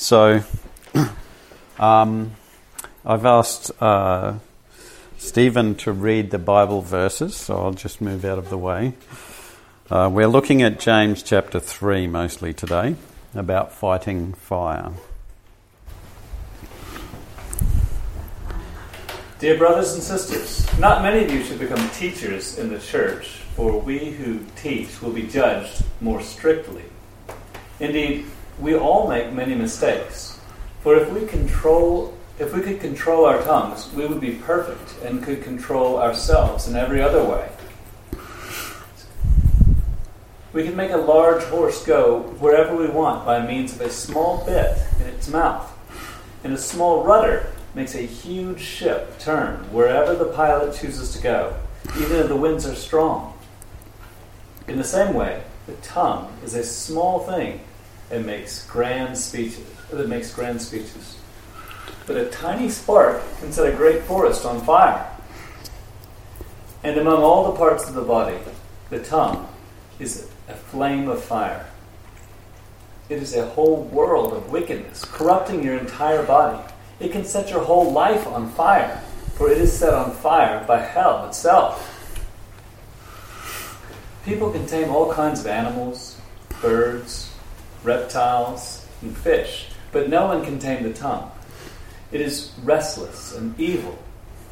So, um, I've asked uh, Stephen to read the Bible verses, so I'll just move out of the way. Uh, we're looking at James chapter 3 mostly today, about fighting fire. Dear brothers and sisters, not many of you should become teachers in the church, for we who teach will be judged more strictly. Indeed, we all make many mistakes. For if we control if we could control our tongues, we would be perfect and could control ourselves in every other way. We can make a large horse go wherever we want by means of a small bit in its mouth. And a small rudder makes a huge ship turn wherever the pilot chooses to go, even if the winds are strong. In the same way, the tongue is a small thing and makes grand speeches. That makes grand speeches. But a tiny spark can set a great forest on fire. And among all the parts of the body, the tongue is a flame of fire. It is a whole world of wickedness, corrupting your entire body. It can set your whole life on fire, for it is set on fire by hell itself. People can tame all kinds of animals, birds, reptiles, and fish, but no one can tame the tongue. It is restless and evil,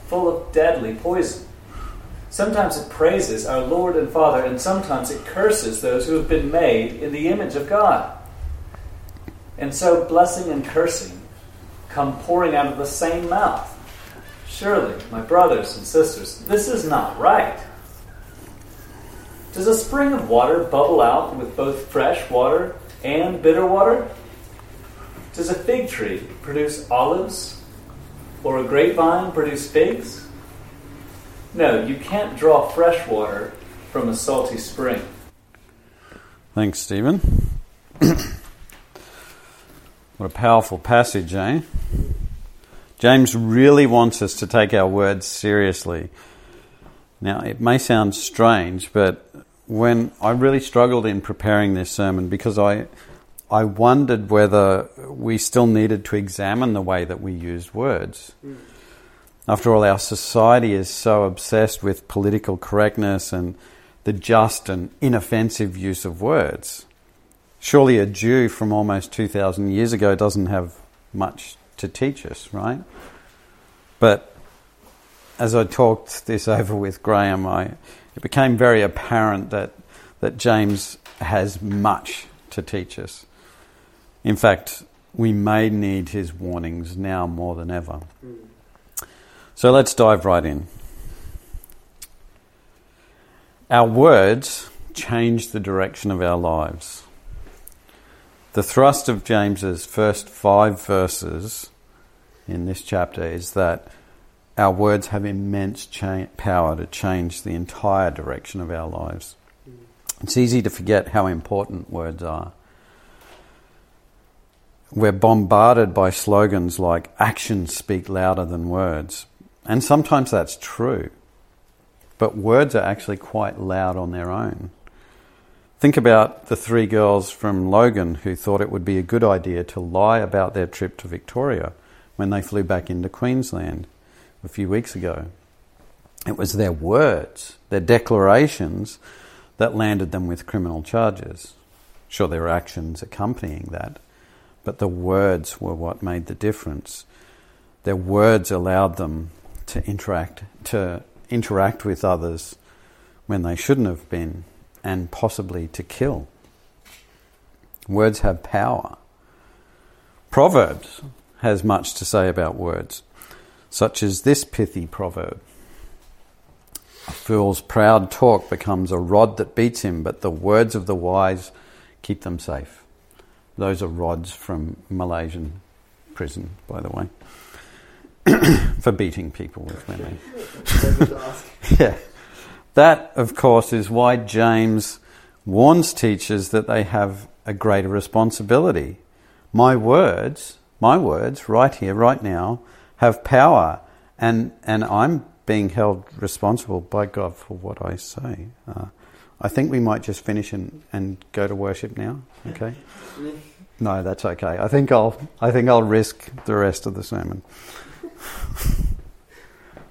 full of deadly poison. Sometimes it praises our Lord and Father, and sometimes it curses those who have been made in the image of God. And so blessing and cursing come pouring out of the same mouth. Surely, my brothers and sisters, this is not right. Does a spring of water bubble out with both fresh water and bitter water? Does a fig tree produce olives or a grapevine produce figs? No, you can't draw fresh water from a salty spring. Thanks, Stephen. what a powerful passage, eh? James really wants us to take our words seriously. Now, it may sound strange, but when I really struggled in preparing this sermon because I I wondered whether we still needed to examine the way that we use words. Mm. After all, our society is so obsessed with political correctness and the just and inoffensive use of words. Surely a Jew from almost 2,000 years ago doesn't have much to teach us, right? But as I talked this over with Graham, I, it became very apparent that, that James has much to teach us. In fact, we may need his warnings now more than ever. So let's dive right in. Our words change the direction of our lives. The thrust of James's first five verses in this chapter is that our words have immense cha- power to change the entire direction of our lives. Mm. It's easy to forget how important words are we're bombarded by slogans like actions speak louder than words. And sometimes that's true. But words are actually quite loud on their own. Think about the three girls from Logan who thought it would be a good idea to lie about their trip to Victoria when they flew back into Queensland a few weeks ago. It was their words, their declarations, that landed them with criminal charges. Sure, there were actions accompanying that, but the words were what made the difference. Their words allowed them to interact to interact with others when they shouldn't have been, and possibly to kill. Words have power. Proverbs has much to say about words, such as this pithy proverb. A fool's proud talk becomes a rod that beats him, but the words of the wise keep them safe. Those are rods from Malaysian prison, by the way, for beating people with women. yeah. That, of course, is why James warns teachers that they have a greater responsibility. My words, my words, right here, right now, have power, and, and I'm being held responsible by God for what I say. Uh, I think we might just finish and, and go to worship now, okay? No, that's okay. I think I'll I think I'll risk the rest of the sermon.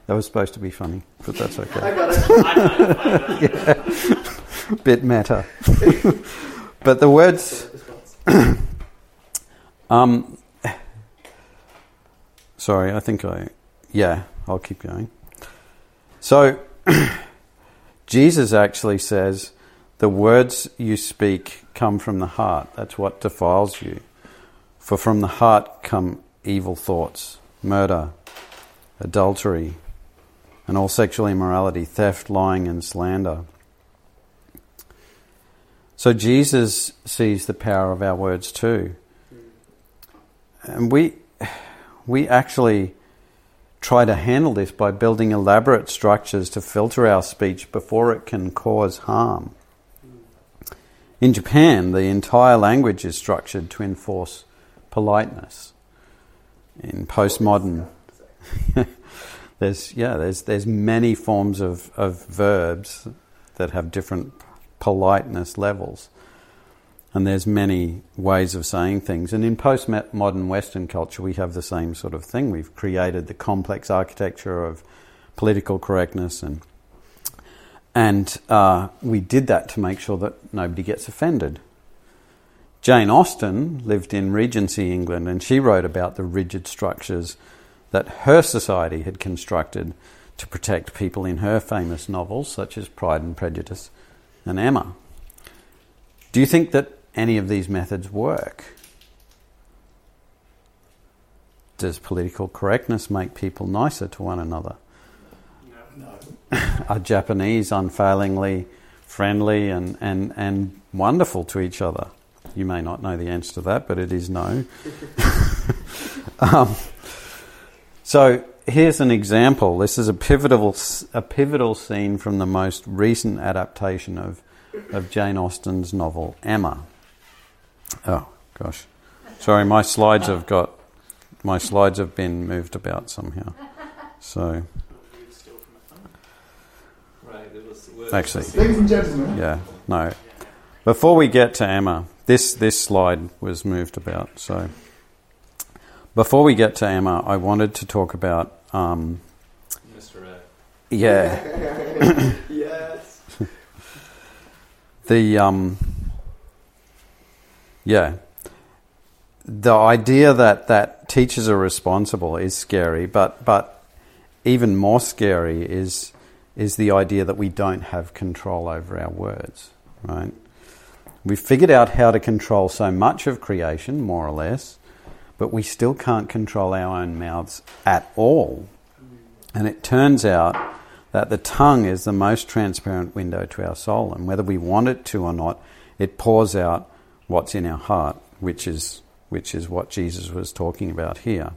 that was supposed to be funny, but that's okay. I got it. yeah. Bit meta. but the words um sorry, I think I yeah, I'll keep going. So Jesus actually says the words you speak come from the heart. That's what defiles you. For from the heart come evil thoughts, murder, adultery, and all sexual immorality, theft, lying, and slander. So Jesus sees the power of our words too. And we, we actually try to handle this by building elaborate structures to filter our speech before it can cause harm. In Japan, the entire language is structured to enforce politeness. In postmodern, there's yeah, there's there's many forms of, of verbs that have different politeness levels, and there's many ways of saying things. And in postmodern Western culture, we have the same sort of thing. We've created the complex architecture of political correctness and and uh, we did that to make sure that nobody gets offended. Jane Austen lived in Regency England and she wrote about the rigid structures that her society had constructed to protect people in her famous novels, such as Pride and Prejudice and Emma. Do you think that any of these methods work? Does political correctness make people nicer to one another? No. are Japanese unfailingly friendly and, and, and wonderful to each other? You may not know the answer to that, but it is no. um, so here's an example. This is a pivotal, a pivotal scene from the most recent adaptation of, of Jane Austen's novel Emma. Oh gosh, sorry, my slides have got my slides have been moved about somehow. So Actually, Ladies and gentlemen. yeah, no. Before we get to Emma, this this slide was moved about. So before we get to Emma, I wanted to talk about um, Mr. Ed. yeah yes. the um, yeah the idea that that teachers are responsible is scary, but but even more scary is is the idea that we don't have control over our words, right? We've figured out how to control so much of creation, more or less, but we still can't control our own mouths at all. And it turns out that the tongue is the most transparent window to our soul, and whether we want it to or not, it pours out what's in our heart, which is which is what Jesus was talking about here.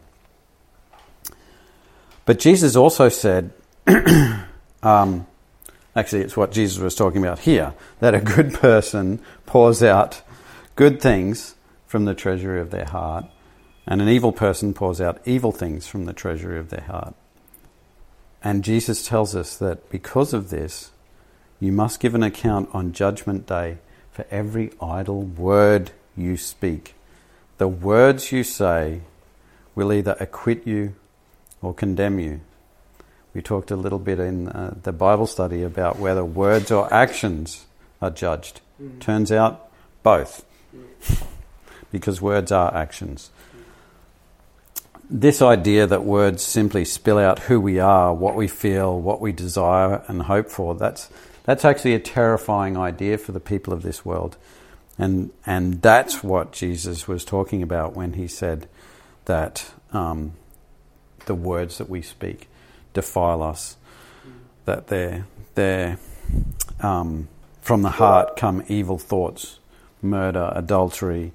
But Jesus also said Um, actually, it's what Jesus was talking about here that a good person pours out good things from the treasury of their heart, and an evil person pours out evil things from the treasury of their heart. And Jesus tells us that because of this, you must give an account on Judgment Day for every idle word you speak. The words you say will either acquit you or condemn you. We talked a little bit in uh, the Bible study about whether words or actions are judged. Mm. Turns out both, because words are actions. This idea that words simply spill out who we are, what we feel, what we desire and hope for, that's, that's actually a terrifying idea for the people of this world. And, and that's what Jesus was talking about when he said that um, the words that we speak defile us. That they're, they're um, from the heart come evil thoughts, murder, adultery,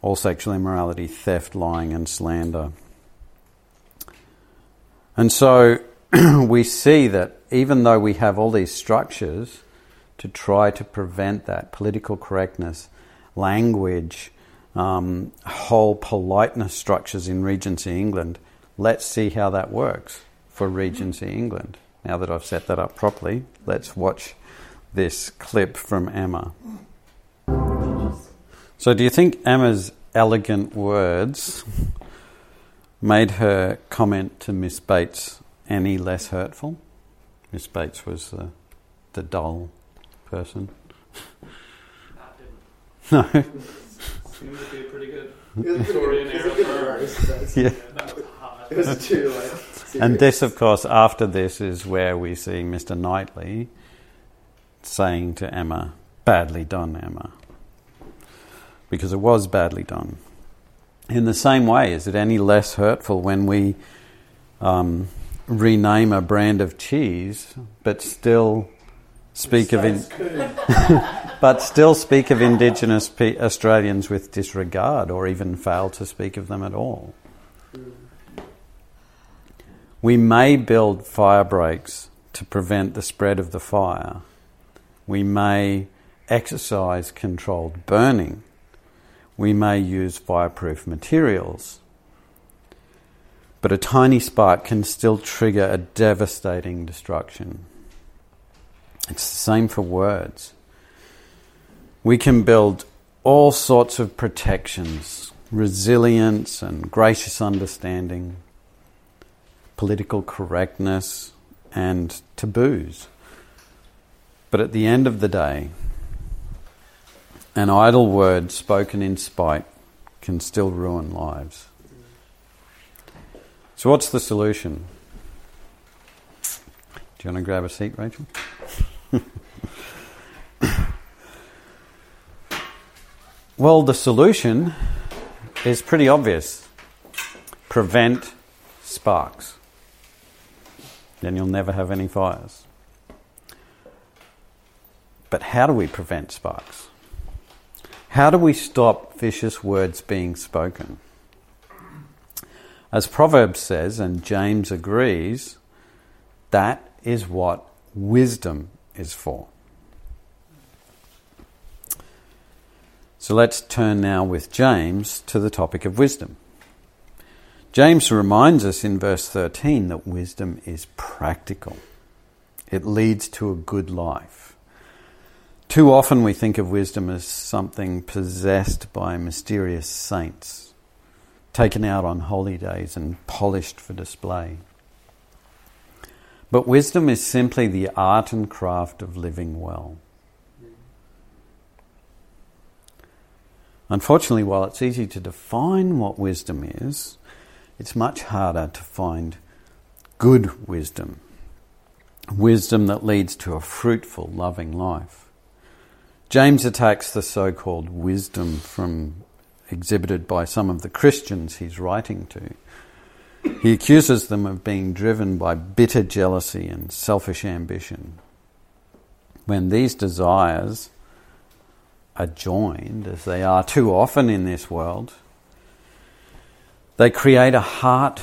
all sexual immorality, theft, lying, and slander. And so we see that even though we have all these structures to try to prevent that political correctness, language, um, whole politeness structures in Regency England, let's see how that works for Regency England. Now that I've set that up properly, let's watch this clip from Emma. So, do you think Emma's elegant words made her comment to Miss Bates any less hurtful? Miss Bates was the, the dull person. No. Seems to be a pretty good It Victorian good- it was era a good for- verse, that's- Yeah. That was hot. It was too like. And this, of course, after this is where we see Mr. Knightley saying to Emma, Badly done, Emma. Because it was badly done. In the same way, is it any less hurtful when we um, rename a brand of cheese but still speak of in, but still speak of Indigenous pe- Australians with disregard or even fail to speak of them at all? We may build fire breaks to prevent the spread of the fire. We may exercise controlled burning. We may use fireproof materials. But a tiny spark can still trigger a devastating destruction. It's the same for words. We can build all sorts of protections, resilience and gracious understanding, political correctness and taboos. But at the end of the day, an idle word spoken in spite can still ruin lives. So, what's the solution? Do you want to grab a seat, Rachel? well, the solution is pretty obvious prevent sparks. Then you'll never have any fires. But how do we prevent sparks? How do we stop vicious words being spoken? As Proverbs says, and James agrees, that is what wisdom is for. So let's turn now with James to the topic of wisdom. James reminds us in verse 13 that wisdom is practical. It leads to a good life. Too often we think of wisdom as something possessed by mysterious saints, taken out on holy days and polished for display. But wisdom is simply the art and craft of living well. Unfortunately, while it's easy to define what wisdom is, it's much harder to find good wisdom. Wisdom that leads to a fruitful, loving life. James attacks the so called wisdom from exhibited by some of the Christians he's writing to. He accuses them of being driven by bitter jealousy and selfish ambition. When these desires are joined, as they are too often in this world, they create a heart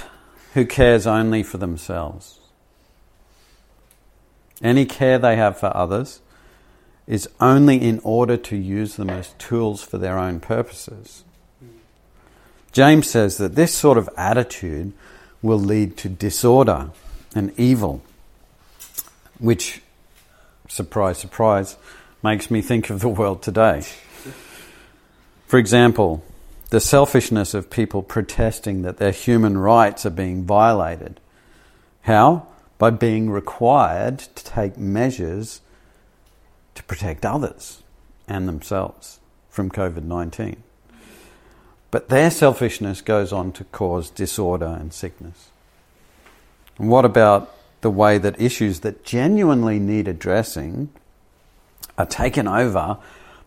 who cares only for themselves. Any care they have for others is only in order to use them as tools for their own purposes. James says that this sort of attitude will lead to disorder and evil, which, surprise, surprise, makes me think of the world today. For example, the selfishness of people protesting that their human rights are being violated. How? By being required to take measures to protect others and themselves from COVID 19. But their selfishness goes on to cause disorder and sickness. And what about the way that issues that genuinely need addressing are taken over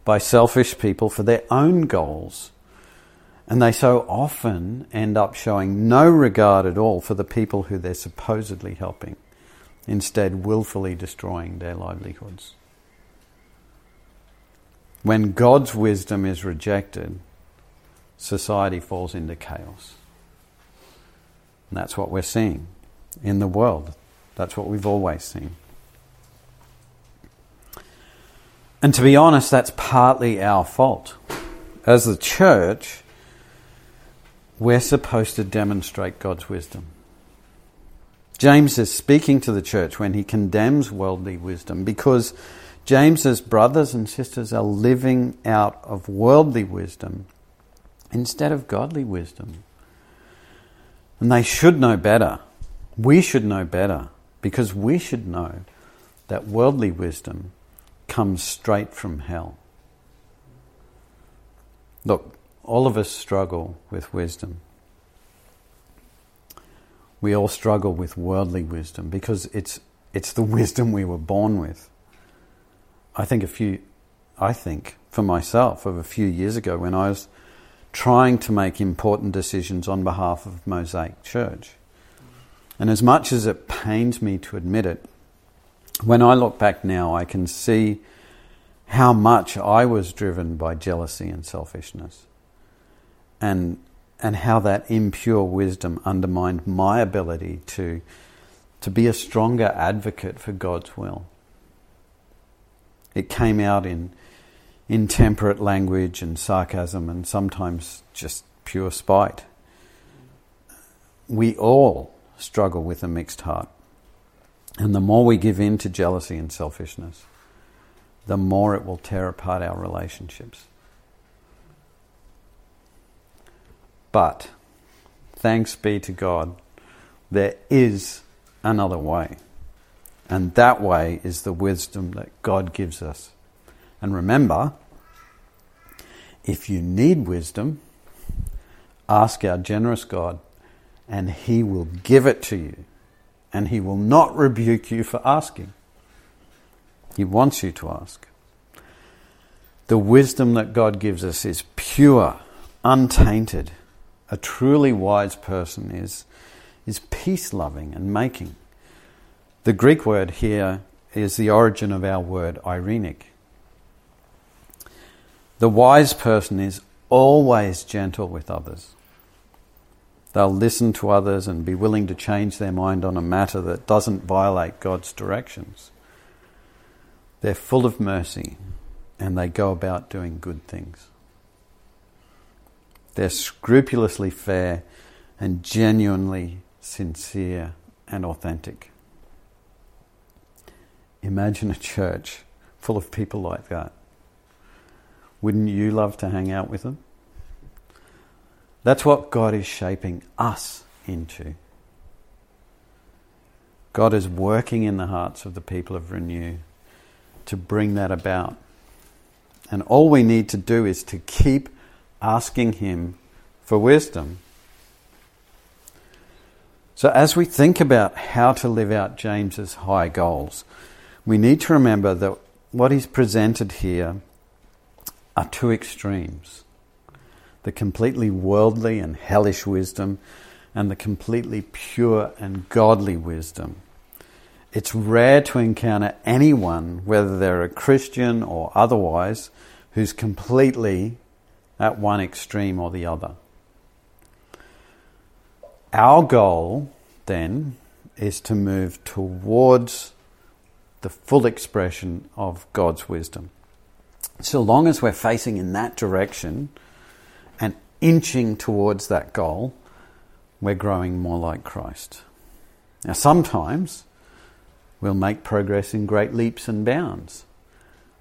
by selfish people for their own goals? And they so often end up showing no regard at all for the people who they're supposedly helping, instead, willfully destroying their livelihoods. When God's wisdom is rejected, society falls into chaos. And that's what we're seeing in the world. That's what we've always seen. And to be honest, that's partly our fault. As the church, we're supposed to demonstrate God's wisdom. James is speaking to the church when he condemns worldly wisdom because James's brothers and sisters are living out of worldly wisdom instead of godly wisdom. And they should know better. We should know better because we should know that worldly wisdom comes straight from hell. Look, all of us struggle with wisdom. We all struggle with worldly wisdom because it's, it's the wisdom we were born with. I think a few, I think for myself of a few years ago when I was trying to make important decisions on behalf of Mosaic Church. And as much as it pains me to admit it, when I look back now, I can see how much I was driven by jealousy and selfishness, and, and how that impure wisdom undermined my ability to, to be a stronger advocate for God's will. It came out in intemperate language and sarcasm and sometimes just pure spite. We all struggle with a mixed heart. And the more we give in to jealousy and selfishness, the more it will tear apart our relationships. But thanks be to God, there is another way. And that way is the wisdom that God gives us. And remember, if you need wisdom, ask our generous God, and He will give it to you. And He will not rebuke you for asking. He wants you to ask. The wisdom that God gives us is pure, untainted. A truly wise person is, is peace loving and making. The Greek word here is the origin of our word irenic. The wise person is always gentle with others. They'll listen to others and be willing to change their mind on a matter that doesn't violate God's directions. They're full of mercy and they go about doing good things. They're scrupulously fair and genuinely sincere and authentic. Imagine a church full of people like that. Wouldn't you love to hang out with them? That's what God is shaping us into. God is working in the hearts of the people of Renew to bring that about. And all we need to do is to keep asking Him for wisdom. So, as we think about how to live out James's high goals, we need to remember that what he's presented here are two extremes the completely worldly and hellish wisdom, and the completely pure and godly wisdom. It's rare to encounter anyone, whether they're a Christian or otherwise, who's completely at one extreme or the other. Our goal, then, is to move towards the full expression of God's wisdom. So long as we're facing in that direction and inching towards that goal, we're growing more like Christ. Now, sometimes we'll make progress in great leaps and bounds.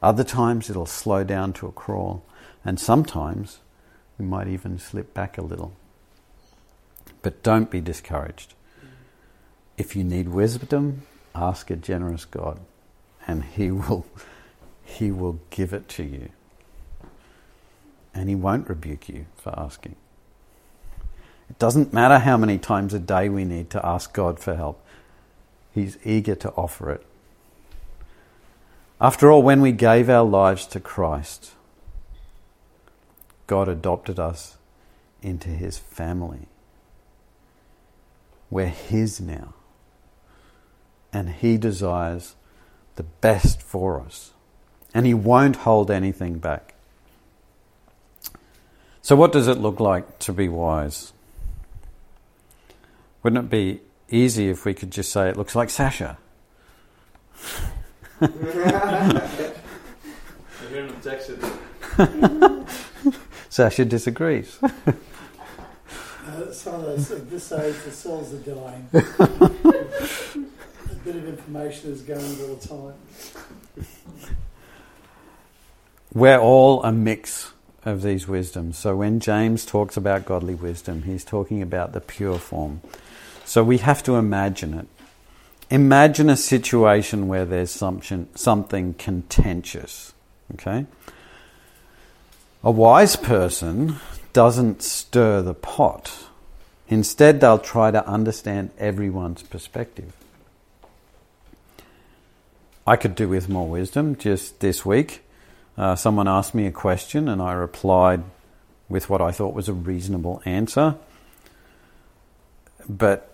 Other times it'll slow down to a crawl. And sometimes we might even slip back a little. But don't be discouraged. If you need wisdom, ask a generous God, and He will, He will give it to you. And He won't rebuke you for asking. It doesn't matter how many times a day we need to ask God for help, He's eager to offer it. After all, when we gave our lives to Christ, God adopted us into His family. We're His now and He desires the best for us. And He won't hold anything back. So, what does it look like to be wise? Wouldn't it be easy if we could just say it looks like Sasha? Sasha disagrees. Uh, some of those at this age, the cells are dying. A bit of information is going all the time. We're all a mix of these wisdoms. So when James talks about godly wisdom, he's talking about the pure form. So we have to imagine it. Imagine a situation where there's something, something contentious. Okay? A wise person doesn't stir the pot. Instead, they'll try to understand everyone's perspective. I could do with more wisdom just this week. Uh, someone asked me a question and I replied with what I thought was a reasonable answer. But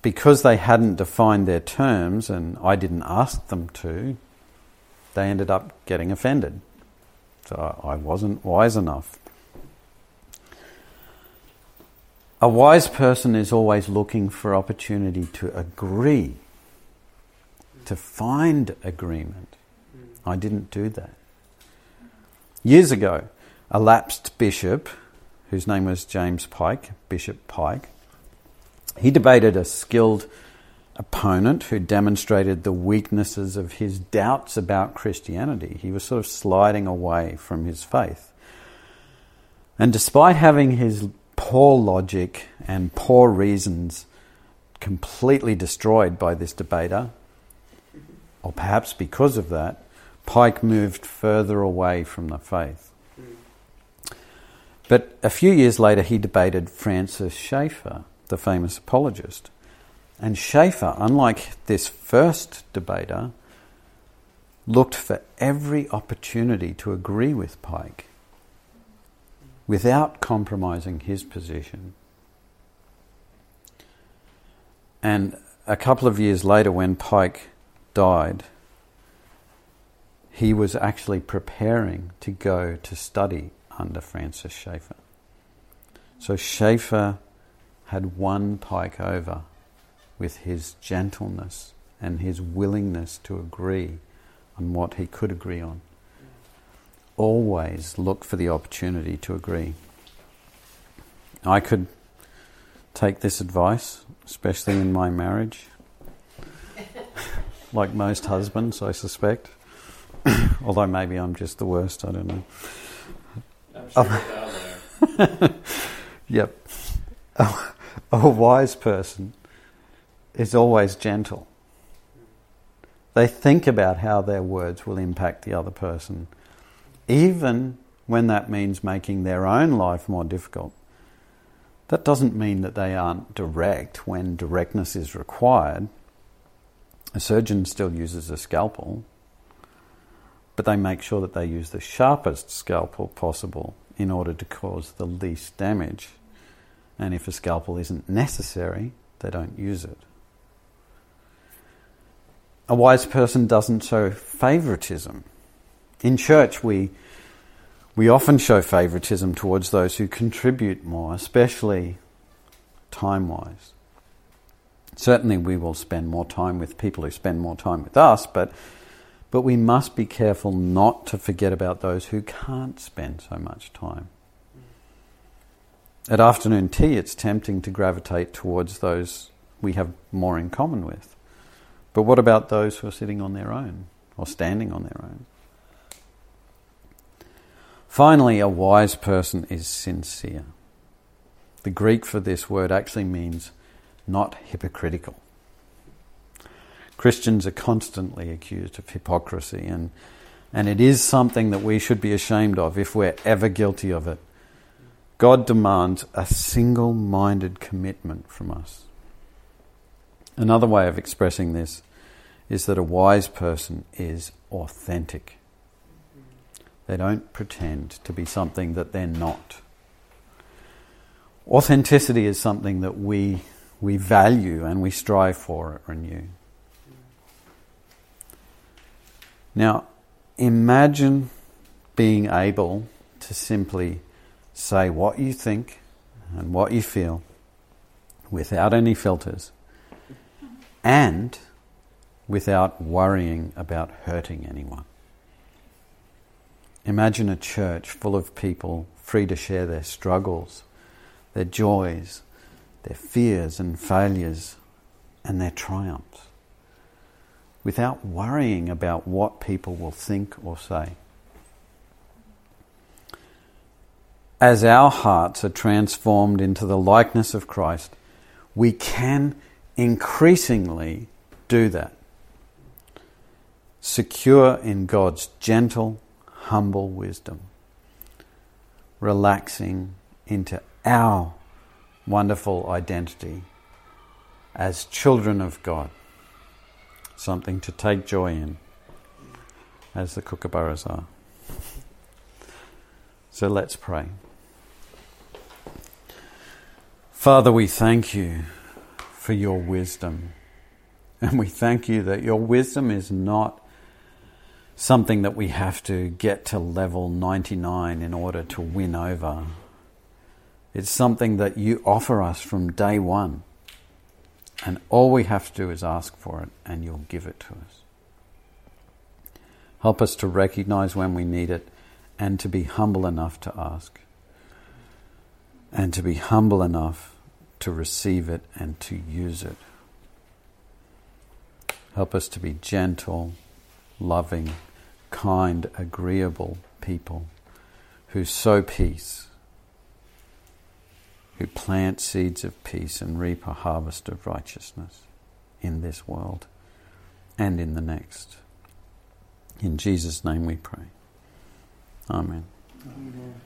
because they hadn't defined their terms and I didn't ask them to, they ended up getting offended. So I wasn't wise enough. A wise person is always looking for opportunity to agree, to find agreement. I didn't do that. Years ago, a lapsed bishop, whose name was James Pike, Bishop Pike, he debated a skilled opponent who demonstrated the weaknesses of his doubts about Christianity. He was sort of sliding away from his faith. And despite having his poor logic and poor reasons completely destroyed by this debater, or perhaps because of that, Pike moved further away from the faith. But a few years later, he debated Francis Schaeffer, the famous apologist. And Schaeffer, unlike this first debater, looked for every opportunity to agree with Pike without compromising his position. And a couple of years later, when Pike died, he was actually preparing to go to study under Francis Schaeffer. So Schaeffer had won Pike over with his gentleness and his willingness to agree on what he could agree on. Always look for the opportunity to agree. I could take this advice, especially in my marriage, like most husbands, I suspect. Although maybe I'm just the worst, I don't know. I'm sure yep. a wise person is always gentle. They think about how their words will impact the other person, even when that means making their own life more difficult. That doesn't mean that they aren't direct when directness is required. A surgeon still uses a scalpel, but they make sure that they use the sharpest scalpel possible in order to cause the least damage. And if a scalpel isn't necessary, they don't use it. A wise person doesn't show favoritism. In church, we, we often show favoritism towards those who contribute more, especially time wise. Certainly, we will spend more time with people who spend more time with us, but, but we must be careful not to forget about those who can't spend so much time. At afternoon tea, it's tempting to gravitate towards those we have more in common with. But what about those who are sitting on their own or standing on their own? Finally, a wise person is sincere. The Greek for this word actually means not hypocritical. Christians are constantly accused of hypocrisy, and, and it is something that we should be ashamed of if we're ever guilty of it. God demands a single minded commitment from us. Another way of expressing this is that a wise person is authentic. They don't pretend to be something that they're not. Authenticity is something that we, we value and we strive for at Renew. Now, imagine being able to simply say what you think and what you feel without any filters and without worrying about hurting anyone. Imagine a church full of people free to share their struggles, their joys, their fears and failures, and their triumphs, without worrying about what people will think or say. as our hearts are transformed into the likeness of Christ, we can increasingly do that. Secure in God's gentle, humble wisdom, relaxing into our wonderful identity as children of God. Something to take joy in, as the kookaburras are. So let's pray. Father, we thank you for your wisdom. And we thank you that your wisdom is not something that we have to get to level 99 in order to win over. It's something that you offer us from day one. And all we have to do is ask for it, and you'll give it to us. Help us to recognize when we need it and to be humble enough to ask and to be humble enough to receive it and to use it. Help us to be gentle, loving, kind, agreeable people who sow peace, who plant seeds of peace and reap a harvest of righteousness in this world and in the next. In Jesus' name we pray. Amen. Amen.